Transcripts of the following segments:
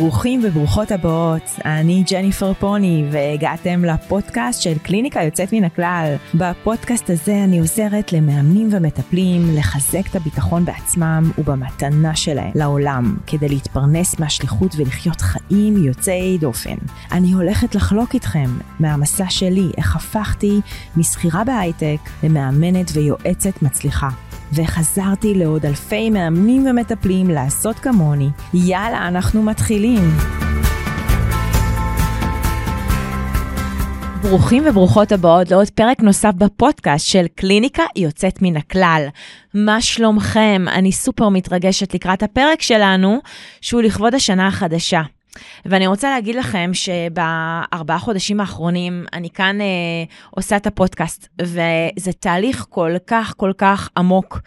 ברוכים וברוכות הבאות, אני ג'ניפר פוני והגעתם לפודקאסט של קליניקה יוצאת מן הכלל. בפודקאסט הזה אני עוזרת למאמנים ומטפלים לחזק את הביטחון בעצמם ובמתנה שלהם לעולם, כדי להתפרנס מהשליחות ולחיות חיים יוצאי דופן. אני הולכת לחלוק איתכם מהמסע שלי, איך הפכתי משכירה בהייטק למאמנת ויועצת מצליחה. וחזרתי לעוד אלפי מאמנים ומטפלים לעשות כמוני. יאללה, אנחנו מתחילים. ברוכים וברוכות הבאות לעוד פרק נוסף בפודקאסט של קליניקה יוצאת מן הכלל. מה שלומכם? אני סופר מתרגשת לקראת הפרק שלנו, שהוא לכבוד השנה החדשה. ואני רוצה להגיד לכם שבארבעה חודשים האחרונים אני כאן אה, עושה את הפודקאסט, וזה תהליך כל כך כל כך עמוק.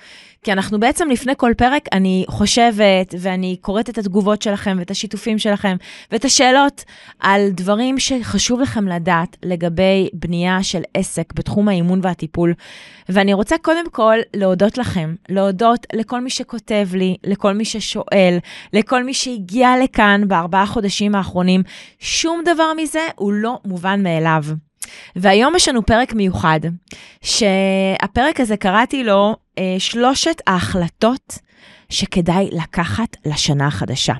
כי אנחנו בעצם לפני כל פרק, אני חושבת ואני קוראת את התגובות שלכם ואת השיתופים שלכם ואת השאלות על דברים שחשוב לכם לדעת לגבי בנייה של עסק בתחום האימון והטיפול. ואני רוצה קודם כל להודות לכם, להודות לכל מי שכותב לי, לכל מי ששואל, לכל מי שהגיע לכאן בארבעה חודשים האחרונים. שום דבר מזה הוא לא מובן מאליו. והיום יש לנו פרק מיוחד, שהפרק הזה קראתי לו אה, שלושת ההחלטות שכדאי לקחת לשנה החדשה.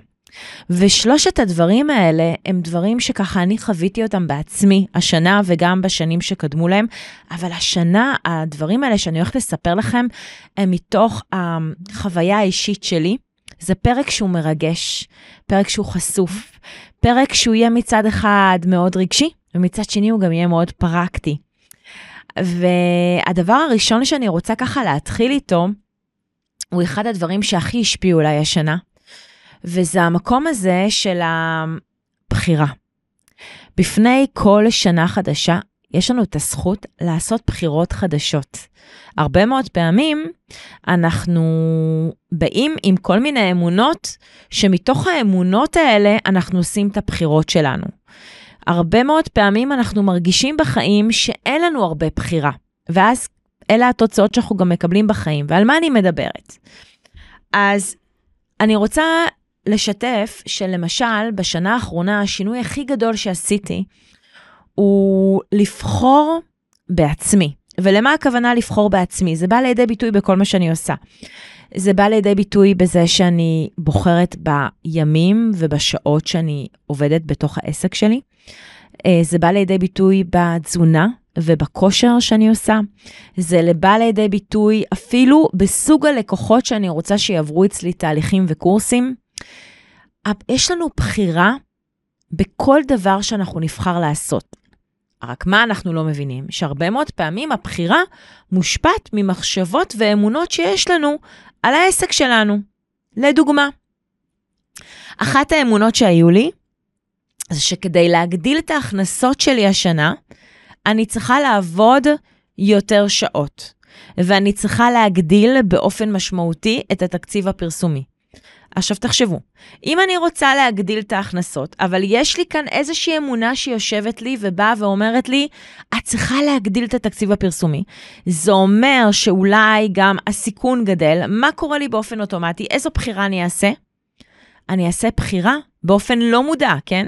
ושלושת הדברים האלה הם דברים שככה אני חוויתי אותם בעצמי השנה וגם בשנים שקדמו להם, אבל השנה, הדברים האלה שאני הולכת לספר לכם, הם מתוך החוויה האישית שלי. זה פרק שהוא מרגש, פרק שהוא חשוף, פרק שהוא יהיה מצד אחד מאוד רגשי, ומצד שני הוא גם יהיה מאוד פרקטי. והדבר הראשון שאני רוצה ככה להתחיל איתו, הוא אחד הדברים שהכי השפיעו עליי השנה, וזה המקום הזה של הבחירה. בפני כל שנה חדשה, יש לנו את הזכות לעשות בחירות חדשות. הרבה מאוד פעמים אנחנו באים עם כל מיני אמונות, שמתוך האמונות האלה אנחנו עושים את הבחירות שלנו. הרבה מאוד פעמים אנחנו מרגישים בחיים שאין לנו הרבה בחירה, ואז אלה התוצאות שאנחנו גם מקבלים בחיים, ועל מה אני מדברת? אז אני רוצה לשתף שלמשל, בשנה האחרונה, השינוי הכי גדול שעשיתי הוא לבחור בעצמי. ולמה הכוונה לבחור בעצמי? זה בא לידי ביטוי בכל מה שאני עושה. זה בא לידי ביטוי בזה שאני בוחרת בימים ובשעות שאני עובדת בתוך העסק שלי. אה, זה בא לידי ביטוי בתזונה ובכושר שאני עושה. זה בא לידי ביטוי אפילו בסוג הלקוחות שאני רוצה שיעברו אצלי תהליכים וקורסים. יש לנו בחירה בכל דבר שאנחנו נבחר לעשות. רק מה אנחנו לא מבינים? שהרבה מאוד פעמים הבחירה מושפעת ממחשבות ואמונות שיש לנו על העסק שלנו. לדוגמה, אחת האמונות שהיו לי, זה שכדי להגדיל את ההכנסות שלי השנה, אני צריכה לעבוד יותר שעות, ואני צריכה להגדיל באופן משמעותי את התקציב הפרסומי. עכשיו תחשבו, אם אני רוצה להגדיל את ההכנסות, אבל יש לי כאן איזושהי אמונה שיושבת לי ובאה ואומרת לי, את צריכה להגדיל את התקציב הפרסומי. זה אומר שאולי גם הסיכון גדל, מה קורה לי באופן אוטומטי? איזו בחירה אני אעשה? אני אעשה בחירה באופן לא מודע, כן?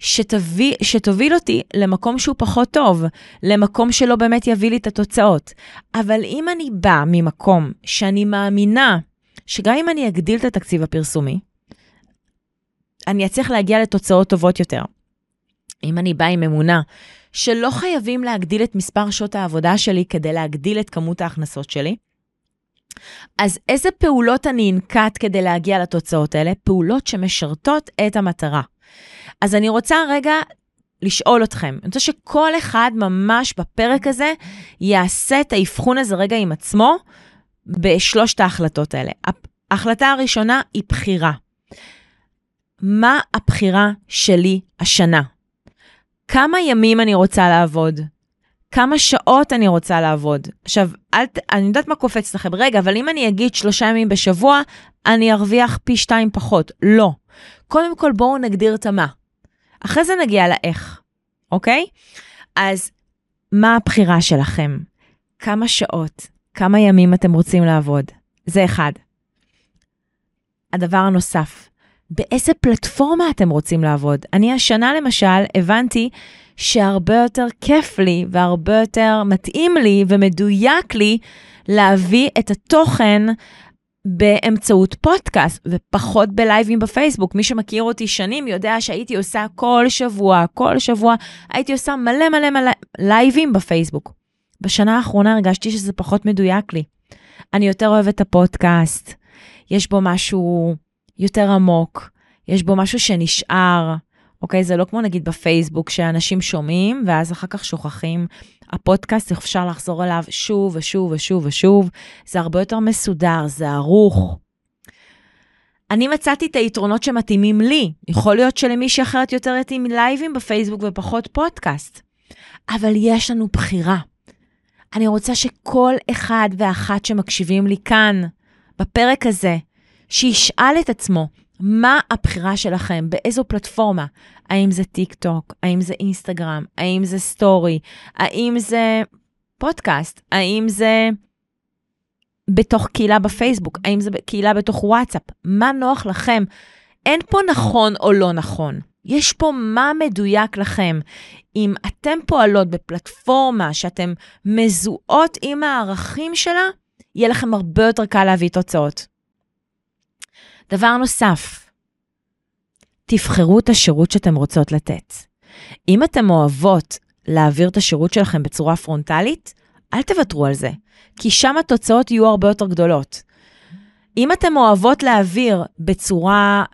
שתביא, שתוביל אותי למקום שהוא פחות טוב, למקום שלא באמת יביא לי את התוצאות. אבל אם אני באה ממקום שאני מאמינה שגם אם אני אגדיל את התקציב הפרסומי, אני אצליח להגיע לתוצאות טובות יותר. אם אני באה עם אמונה שלא חייבים להגדיל את מספר שעות העבודה שלי כדי להגדיל את כמות ההכנסות שלי, אז איזה פעולות אני אנקט כדי להגיע לתוצאות האלה? פעולות שמשרתות את המטרה. אז אני רוצה רגע לשאול אתכם. אני רוצה שכל אחד ממש בפרק הזה יעשה את האבחון הזה רגע עם עצמו, בשלושת ההחלטות האלה. ההחלטה הראשונה היא בחירה. מה הבחירה שלי השנה? כמה ימים אני רוצה לעבוד? כמה שעות אני רוצה לעבוד? עכשיו, אל, אני יודעת מה קופץ לכם, רגע, אבל אם אני אגיד שלושה ימים בשבוע, אני ארוויח פי שתיים פחות. לא. קודם כל, בואו נגדיר את המה. אחרי זה נגיע לאיך, אוקיי? אז מה הבחירה שלכם? כמה שעות? כמה ימים אתם רוצים לעבוד? זה אחד. הדבר הנוסף, באיזה פלטפורמה אתם רוצים לעבוד. אני השנה למשל הבנתי שהרבה יותר כיף לי והרבה יותר מתאים לי ומדויק לי להביא את התוכן באמצעות פודקאסט ופחות בלייבים בפייסבוק. מי שמכיר אותי שנים יודע שהייתי עושה כל שבוע, כל שבוע, הייתי עושה מלא מלא מלא לייבים בפייסבוק. בשנה האחרונה הרגשתי שזה פחות מדויק לי. אני יותר אוהבת את הפודקאסט, יש בו משהו יותר עמוק, יש בו משהו שנשאר, אוקיי? זה לא כמו נגיד בפייסבוק, שאנשים שומעים ואז אחר כך שוכחים. הפודקאסט, אפשר לחזור אליו שוב ושוב ושוב ושוב. זה הרבה יותר מסודר, זה ערוך. אני מצאתי את היתרונות שמתאימים לי. יכול להיות שלמישהי אחרת יותר יתאים לייבים בפייסבוק ופחות פודקאסט. אבל יש לנו בחירה. אני רוצה שכל אחד ואחת שמקשיבים לי כאן, בפרק הזה, שישאל את עצמו, מה הבחירה שלכם? באיזו פלטפורמה? האם זה טיק טוק? האם זה אינסטגרם? האם זה סטורי? האם זה פודקאסט? האם זה בתוך קהילה בפייסבוק? האם זה קהילה בתוך וואטסאפ? מה נוח לכם? אין פה נכון או לא נכון. יש פה מה מדויק לכם. אם אתם פועלות בפלטפורמה שאתם מזוהות עם הערכים שלה, יהיה לכם הרבה יותר קל להביא תוצאות. דבר נוסף, תבחרו את השירות שאתם רוצות לתת. אם אתם אוהבות להעביר את השירות שלכם בצורה פרונטלית, אל תוותרו על זה, כי שם התוצאות יהיו הרבה יותר גדולות. אם אתם אוהבות להעביר בצורה,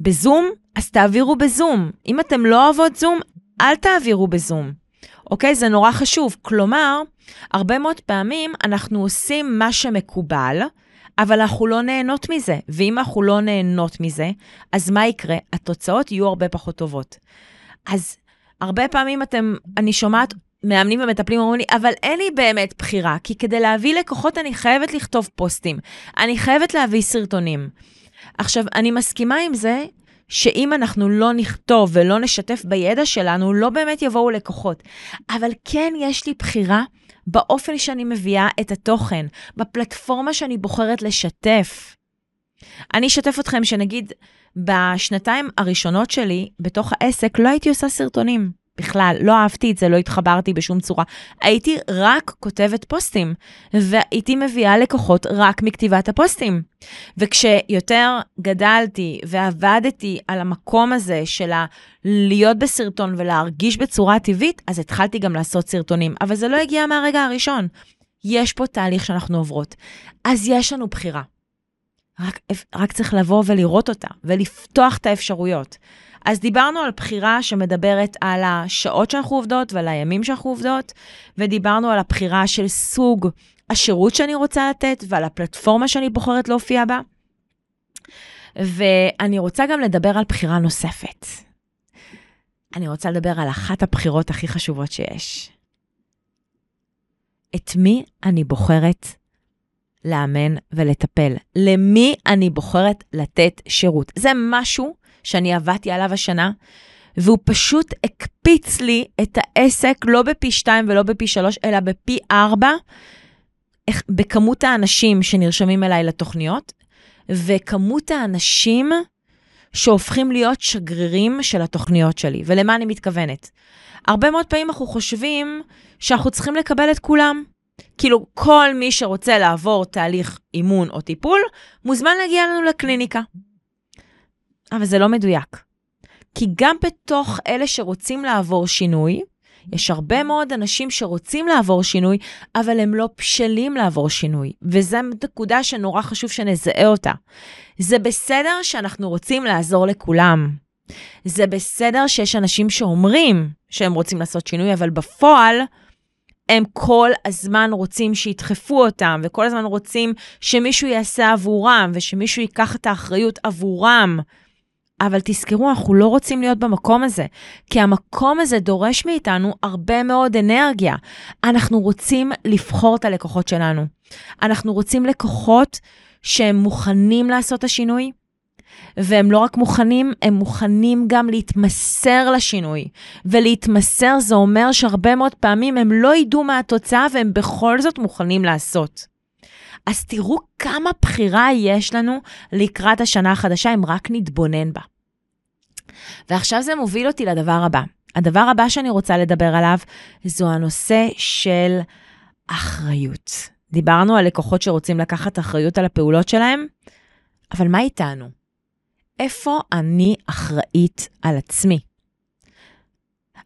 בזום, אז תעבירו בזום. אם אתם לא אוהבות זום, אל תעבירו בזום. אוקיי? זה נורא חשוב. כלומר, הרבה מאוד פעמים אנחנו עושים מה שמקובל, אבל אנחנו לא נהנות מזה. ואם אנחנו לא נהנות מזה, אז מה יקרה? התוצאות יהיו הרבה פחות טובות. אז הרבה פעמים אתם, אני שומעת מאמנים ומטפלים אומרים לי, אבל אין לי באמת בחירה, כי כדי להביא לקוחות אני חייבת לכתוב פוסטים, אני חייבת להביא סרטונים. עכשיו, אני מסכימה עם זה שאם אנחנו לא נכתוב ולא נשתף בידע שלנו, לא באמת יבואו לקוחות. אבל כן יש לי בחירה באופן שאני מביאה את התוכן, בפלטפורמה שאני בוחרת לשתף. אני אשתף אתכם שנגיד בשנתיים הראשונות שלי בתוך העסק לא הייתי עושה סרטונים. בכלל, לא אהבתי את זה, לא התחברתי בשום צורה. הייתי רק כותבת פוסטים, והייתי מביאה לקוחות רק מכתיבת הפוסטים. וכשיותר גדלתי ועבדתי על המקום הזה של להיות בסרטון ולהרגיש בצורה טבעית, אז התחלתי גם לעשות סרטונים. אבל זה לא הגיע מהרגע הראשון. יש פה תהליך שאנחנו עוברות. אז יש לנו בחירה. רק, רק צריך לבוא ולראות אותה, ולפתוח את האפשרויות. אז דיברנו על בחירה שמדברת על השעות שאנחנו עובדות ועל הימים שאנחנו עובדות, ודיברנו על הבחירה של סוג השירות שאני רוצה לתת ועל הפלטפורמה שאני בוחרת להופיע בה. ואני רוצה גם לדבר על בחירה נוספת. אני רוצה לדבר על אחת הבחירות הכי חשובות שיש. את מי אני בוחרת לאמן ולטפל? למי אני בוחרת לתת שירות? זה משהו שאני עבדתי עליו השנה, והוא פשוט הקפיץ לי את העסק לא בפי 2 ולא בפי 3, אלא בפי 4, בכמות האנשים שנרשמים אליי לתוכניות, וכמות האנשים שהופכים להיות שגרירים של התוכניות שלי. ולמה אני מתכוונת? הרבה מאוד פעמים אנחנו חושבים שאנחנו צריכים לקבל את כולם. כאילו, כל מי שרוצה לעבור תהליך אימון או טיפול, מוזמן להגיע לנו לקליניקה. אבל זה לא מדויק. כי גם בתוך אלה שרוצים לעבור שינוי, יש הרבה מאוד אנשים שרוצים לעבור שינוי, אבל הם לא בשלים לעבור שינוי. וזו נקודה שנורא חשוב שנזהה אותה. זה בסדר שאנחנו רוצים לעזור לכולם. זה בסדר שיש אנשים שאומרים שהם רוצים לעשות שינוי, אבל בפועל, הם כל הזמן רוצים שידחפו אותם, וכל הזמן רוצים שמישהו יעשה עבורם, ושמישהו ייקח את האחריות עבורם. אבל תזכרו, אנחנו לא רוצים להיות במקום הזה, כי המקום הזה דורש מאיתנו הרבה מאוד אנרגיה. אנחנו רוצים לבחור את הלקוחות שלנו. אנחנו רוצים לקוחות שהם מוכנים לעשות את השינוי, והם לא רק מוכנים, הם מוכנים גם להתמסר לשינוי. ולהתמסר זה אומר שהרבה מאוד פעמים הם לא ידעו מה התוצאה והם בכל זאת מוכנים לעשות. אז תראו כמה בחירה יש לנו לקראת השנה החדשה, אם רק נתבונן בה. ועכשיו זה מוביל אותי לדבר הבא. הדבר הבא שאני רוצה לדבר עליו זו הנושא של אחריות. דיברנו על לקוחות שרוצים לקחת אחריות על הפעולות שלהם, אבל מה איתנו? איפה אני אחראית על עצמי?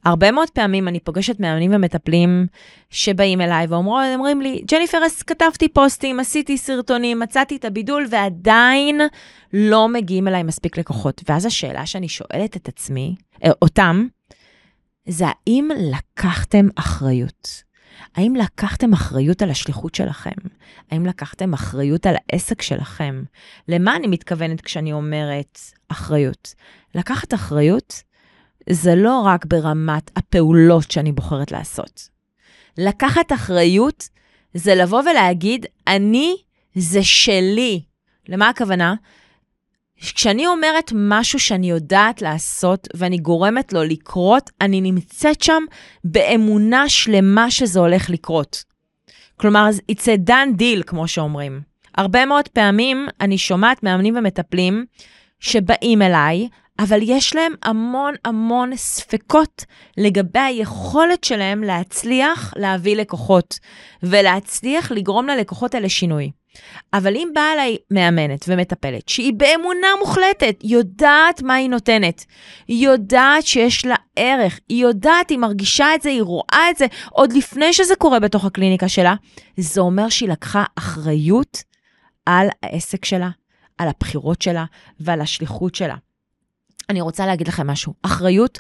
הרבה מאוד פעמים אני פוגשת מאמנים ומטפלים שבאים אליי ואומרים לי, ג'ניפר, אז כתבתי פוסטים, עשיתי סרטונים, מצאתי את הבידול, ועדיין לא מגיעים אליי מספיק לקוחות. ואז השאלה שאני שואלת את עצמי, אה, אותם, זה האם לקחתם אחריות? האם לקחתם אחריות על השליחות שלכם? האם לקחתם אחריות על העסק שלכם? למה אני מתכוונת כשאני אומרת אחריות? לקחת אחריות זה לא רק ברמת הפעולות שאני בוחרת לעשות. לקחת אחריות זה לבוא ולהגיד, אני זה שלי. למה הכוונה? כשאני אומרת משהו שאני יודעת לעשות ואני גורמת לו לקרות, אני נמצאת שם באמונה שלמה שזה הולך לקרות. כלומר, it's a done deal, כמו שאומרים. הרבה מאוד פעמים אני שומעת מאמנים ומטפלים שבאים אליי, אבל יש להם המון המון ספקות לגבי היכולת שלהם להצליח להביא לקוחות, ולהצליח לגרום ללקוחות האלה שינוי. אבל אם באה אליי מאמנת ומטפלת, שהיא באמונה מוחלטת, יודעת מה היא נותנת, היא יודעת שיש לה ערך, היא יודעת, היא מרגישה את זה, היא רואה את זה, עוד לפני שזה קורה בתוך הקליניקה שלה, זה אומר שהיא לקחה אחריות על העסק שלה, על הבחירות שלה ועל השליחות שלה. אני רוצה להגיד לכם משהו, אחריות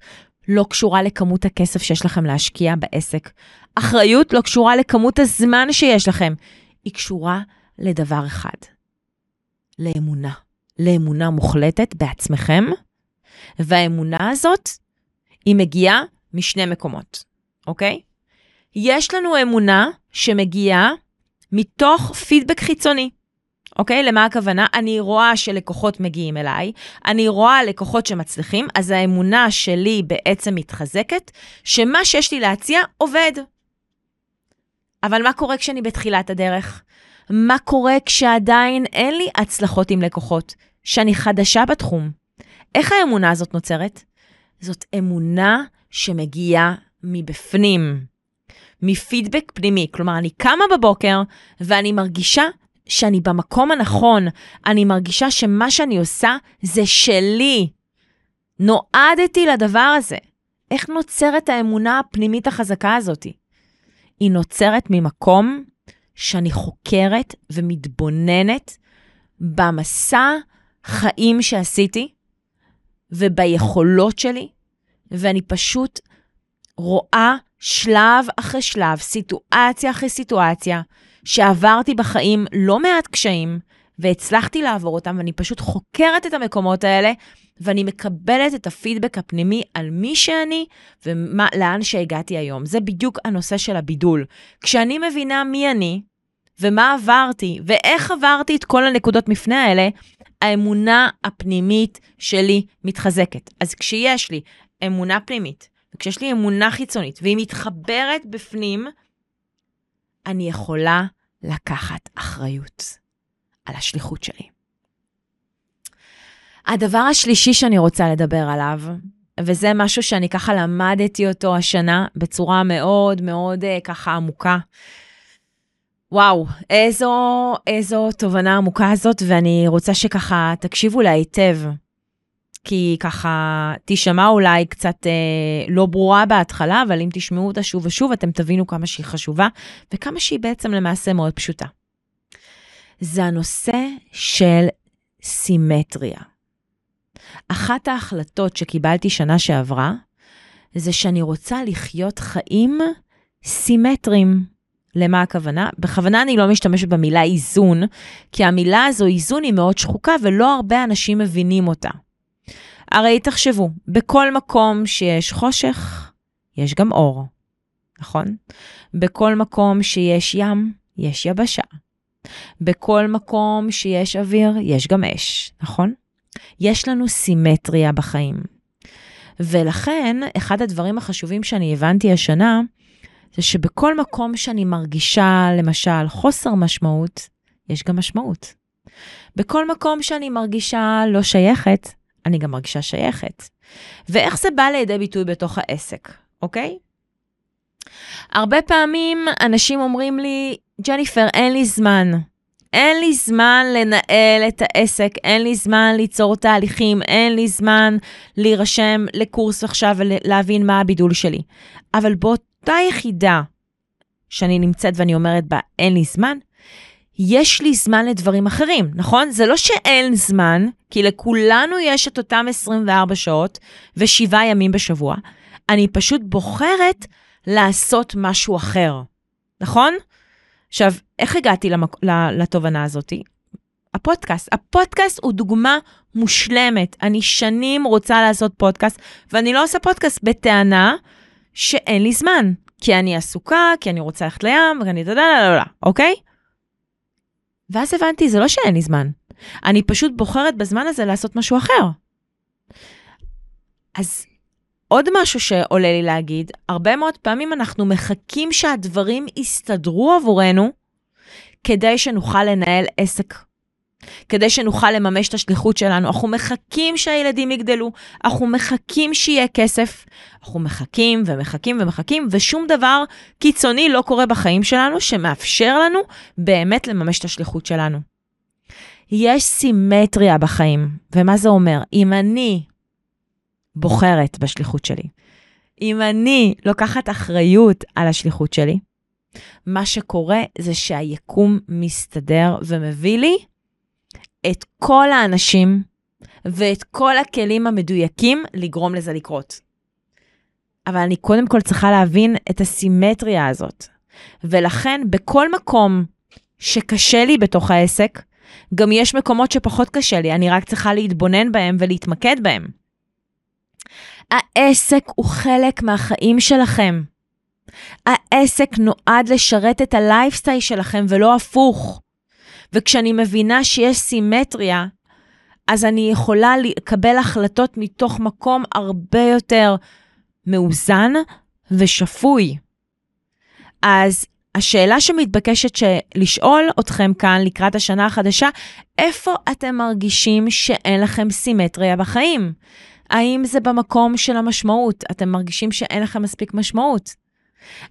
לא קשורה לכמות הכסף שיש לכם להשקיע בעסק. אחריות לא קשורה לכמות הזמן שיש לכם, היא קשורה לדבר אחד, לאמונה. לאמונה מוחלטת בעצמכם, והאמונה הזאת, היא מגיעה משני מקומות, אוקיי? יש לנו אמונה שמגיעה מתוך פידבק חיצוני. אוקיי? למה הכוונה? אני רואה שלקוחות מגיעים אליי, אני רואה לקוחות שמצליחים, אז האמונה שלי בעצם מתחזקת, שמה שיש לי להציע עובד. אבל מה קורה כשאני בתחילת הדרך? מה קורה כשעדיין אין לי הצלחות עם לקוחות, שאני חדשה בתחום? איך האמונה הזאת נוצרת? זאת אמונה שמגיעה מבפנים, מפידבק פנימי. כלומר, אני קמה בבוקר ואני מרגישה שאני במקום הנכון, אני מרגישה שמה שאני עושה זה שלי. נועדתי לדבר הזה. איך נוצרת האמונה הפנימית החזקה הזאת? היא נוצרת ממקום שאני חוקרת ומתבוננת במסע חיים שעשיתי וביכולות שלי, ואני פשוט רואה שלב אחרי שלב, סיטואציה אחרי סיטואציה, שעברתי בחיים לא מעט קשיים, והצלחתי לעבור אותם, ואני פשוט חוקרת את המקומות האלה, ואני מקבלת את הפידבק הפנימי על מי שאני ולאן שהגעתי היום. זה בדיוק הנושא של הבידול. כשאני מבינה מי אני, ומה עברתי, ואיך עברתי את כל הנקודות מפנה האלה, האמונה הפנימית שלי מתחזקת. אז כשיש לי אמונה פנימית, וכשיש לי אמונה חיצונית, והיא מתחברת בפנים, אני יכולה לקחת אחריות על השליחות שלי. הדבר השלישי שאני רוצה לדבר עליו, וזה משהו שאני ככה למדתי אותו השנה בצורה מאוד מאוד אה, ככה עמוקה. וואו, איזו, איזו תובנה עמוקה הזאת, ואני רוצה שככה תקשיבו לה היטב. כי ככה תישמע אולי קצת אה, לא ברורה בהתחלה, אבל אם תשמעו אותה שוב ושוב, אתם תבינו כמה שהיא חשובה, וכמה שהיא בעצם למעשה מאוד פשוטה. זה הנושא של סימטריה. אחת ההחלטות שקיבלתי שנה שעברה, זה שאני רוצה לחיות חיים סימטריים. למה הכוונה? בכוונה אני לא משתמשת במילה איזון, כי המילה הזו, איזון, היא מאוד שחוקה ולא הרבה אנשים מבינים אותה. הרי תחשבו, בכל מקום שיש חושך, יש גם אור, נכון? בכל מקום שיש ים, יש יבשה. בכל מקום שיש אוויר, יש גם אש, נכון? יש לנו סימטריה בחיים. ולכן, אחד הדברים החשובים שאני הבנתי השנה, זה שבכל מקום שאני מרגישה, למשל, חוסר משמעות, יש גם משמעות. בכל מקום שאני מרגישה לא שייכת, אני גם מרגישה שייכת. ואיך זה בא לידי ביטוי בתוך העסק, אוקיי? הרבה פעמים אנשים אומרים לי, ג'ניפר, אין לי זמן. אין לי זמן לנהל את העסק, אין לי זמן ליצור תהליכים, אין לי זמן להירשם לקורס עכשיו ולהבין מה הבידול שלי. אבל באותה יחידה שאני נמצאת ואני אומרת בה, אין לי זמן, יש לי זמן לדברים אחרים, נכון? זה לא שאין זמן, כי לכולנו יש את אותם 24 שעות ושבעה ימים בשבוע. אני פשוט בוחרת לעשות משהו אחר, נכון? עכשיו, איך הגעתי למק... לתובנה הזאת? הפודקאסט. הפודקאסט הוא דוגמה מושלמת. אני שנים רוצה לעשות פודקאסט, ואני לא עושה פודקאסט בטענה שאין לי זמן. כי אני עסוקה, כי אני רוצה ללכת לים, ואני אתה יודע, לא, לא, לא, אוקיי? ואז הבנתי, זה לא שאין לי זמן. אני פשוט בוחרת בזמן הזה לעשות משהו אחר. אז עוד משהו שעולה לי להגיד, הרבה מאוד פעמים אנחנו מחכים שהדברים יסתדרו עבורנו כדי שנוכל לנהל עסק, כדי שנוכל לממש את השליחות שלנו. אנחנו מחכים שהילדים יגדלו, אנחנו מחכים שיהיה כסף, אנחנו מחכים ומחכים ומחכים, ושום דבר קיצוני לא קורה בחיים שלנו שמאפשר לנו באמת לממש את השליחות שלנו. יש סימטריה בחיים, ומה זה אומר? אם אני בוחרת בשליחות שלי. אם אני לוקחת אחריות על השליחות שלי, מה שקורה זה שהיקום מסתדר ומביא לי את כל האנשים ואת כל הכלים המדויקים לגרום לזה לקרות. אבל אני קודם כל צריכה להבין את הסימטריה הזאת. ולכן בכל מקום שקשה לי בתוך העסק, גם יש מקומות שפחות קשה לי, אני רק צריכה להתבונן בהם ולהתמקד בהם. העסק הוא חלק מהחיים שלכם. העסק נועד לשרת את הלייפסטייל שלכם ולא הפוך. וכשאני מבינה שיש סימטריה, אז אני יכולה לקבל החלטות מתוך מקום הרבה יותר מאוזן ושפוי. אז השאלה שמתבקשת לשאול אתכם כאן לקראת השנה החדשה, איפה אתם מרגישים שאין לכם סימטריה בחיים? האם זה במקום של המשמעות? אתם מרגישים שאין לכם מספיק משמעות?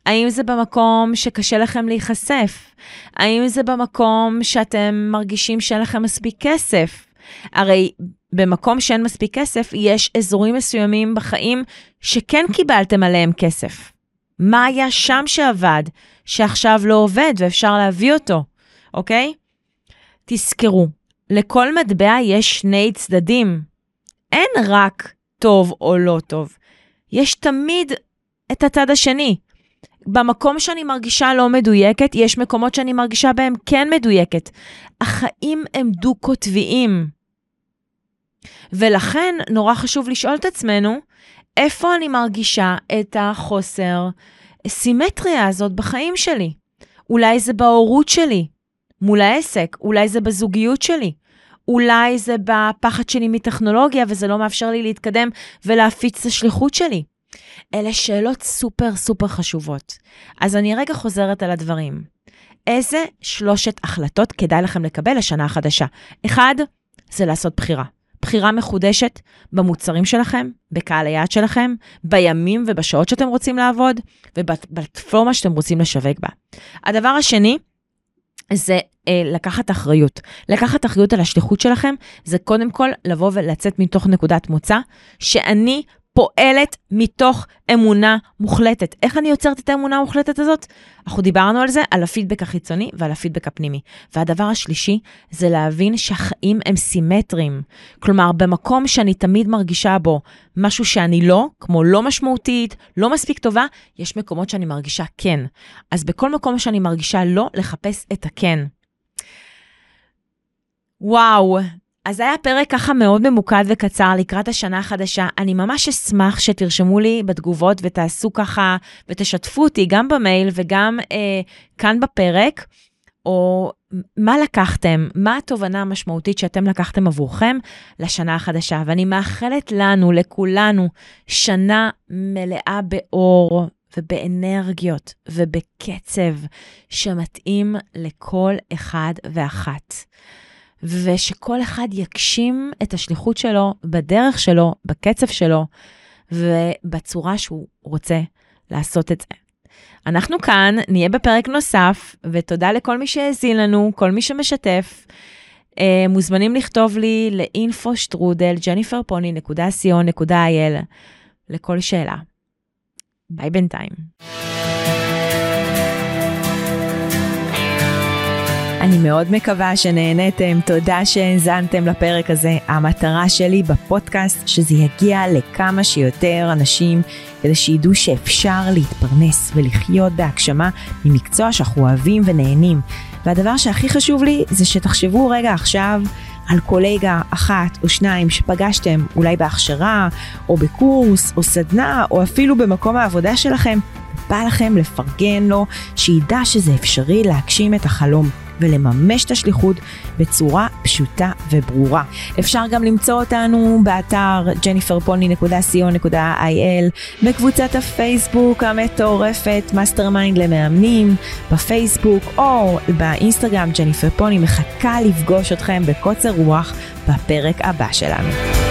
האם זה במקום שקשה לכם להיחשף? האם זה במקום שאתם מרגישים שאין לכם מספיק כסף? הרי במקום שאין מספיק כסף, יש אזורים מסוימים בחיים שכן קיבלתם עליהם כסף. מה היה שם שעבד, שעכשיו לא עובד ואפשר להביא אותו, אוקיי? תזכרו, לכל מטבע יש שני צדדים. אין רק טוב או לא טוב. יש תמיד את הצד השני. במקום שאני מרגישה לא מדויקת, יש מקומות שאני מרגישה בהם כן מדויקת. החיים הם דו-קוטביים. ולכן נורא חשוב לשאול את עצמנו, איפה אני מרגישה את החוסר סימטריה הזאת בחיים שלי? אולי זה בהורות שלי, מול העסק, אולי זה בזוגיות שלי, אולי זה בפחד שלי מטכנולוגיה וזה לא מאפשר לי להתקדם ולהפיץ את השליחות שלי. אלה שאלות סופר סופר חשובות. אז אני רגע חוזרת על הדברים. איזה שלושת החלטות כדאי לכם לקבל לשנה החדשה? אחד, זה לעשות בחירה. בחירה מחודשת במוצרים שלכם, בקהל היעד שלכם, בימים ובשעות שאתם רוצים לעבוד, ובפלטפורמה שאתם רוצים לשווק בה. הדבר השני, זה אה, לקחת אחריות. לקחת אחריות על השליחות שלכם, זה קודם כל לבוא ולצאת מתוך נקודת מוצא, שאני פועלת מתוך אמונה מוחלטת. איך אני יוצרת את האמונה המוחלטת הזאת? אנחנו דיברנו על זה, על הפידבק החיצוני ועל הפידבק הפנימי. והדבר השלישי זה להבין שהחיים הם סימטריים. כלומר, במקום שאני תמיד מרגישה בו משהו שאני לא, כמו לא משמעותית, לא מספיק טובה, יש מקומות שאני מרגישה כן. אז בכל מקום שאני מרגישה לא, לחפש את הכן. וואו, אז היה פרק ככה מאוד ממוקד וקצר לקראת השנה החדשה. אני ממש אשמח שתרשמו לי בתגובות ותעשו ככה, ותשתפו אותי גם במייל וגם אה, כאן בפרק, או מה לקחתם, מה התובנה המשמעותית שאתם לקחתם עבורכם לשנה החדשה. ואני מאחלת לנו, לכולנו, שנה מלאה באור ובאנרגיות ובקצב שמתאים לכל אחד ואחת. ושכל אחד יגשים את השליחות שלו בדרך שלו, בקצב שלו, ובצורה שהוא רוצה לעשות את זה. אנחנו כאן, נהיה בפרק נוסף, ותודה לכל מי שהאזין לנו, כל מי שמשתף. Uh, מוזמנים לכתוב לי לאינפו שטרודל ג'ניפרפוני.co.il לכל שאלה. ביי בינתיים. אני מאוד מקווה שנהניתם, תודה שהאזנתם לפרק הזה. המטרה שלי בפודקאסט שזה יגיע לכמה שיותר אנשים, כדי שידעו שאפשר להתפרנס ולחיות בהגשמה ממקצוע שאנחנו אוהבים ונהנים. והדבר שהכי חשוב לי זה שתחשבו רגע עכשיו על קולגה אחת או שניים שפגשתם אולי בהכשרה, או בקורס, או סדנה, או אפילו במקום העבודה שלכם, בא לכם לפרגן לו, שידע שזה אפשרי להגשים את החלום. ולממש את השליחות בצורה פשוטה וברורה. אפשר גם למצוא אותנו באתר jenniferpolny.co.il, בקבוצת הפייסבוק המטורפת mastermind למאמנים, בפייסבוק או באינסטגרם ג'ניפר פוני מחכה לפגוש אתכם בקוצר רוח בפרק הבא שלנו.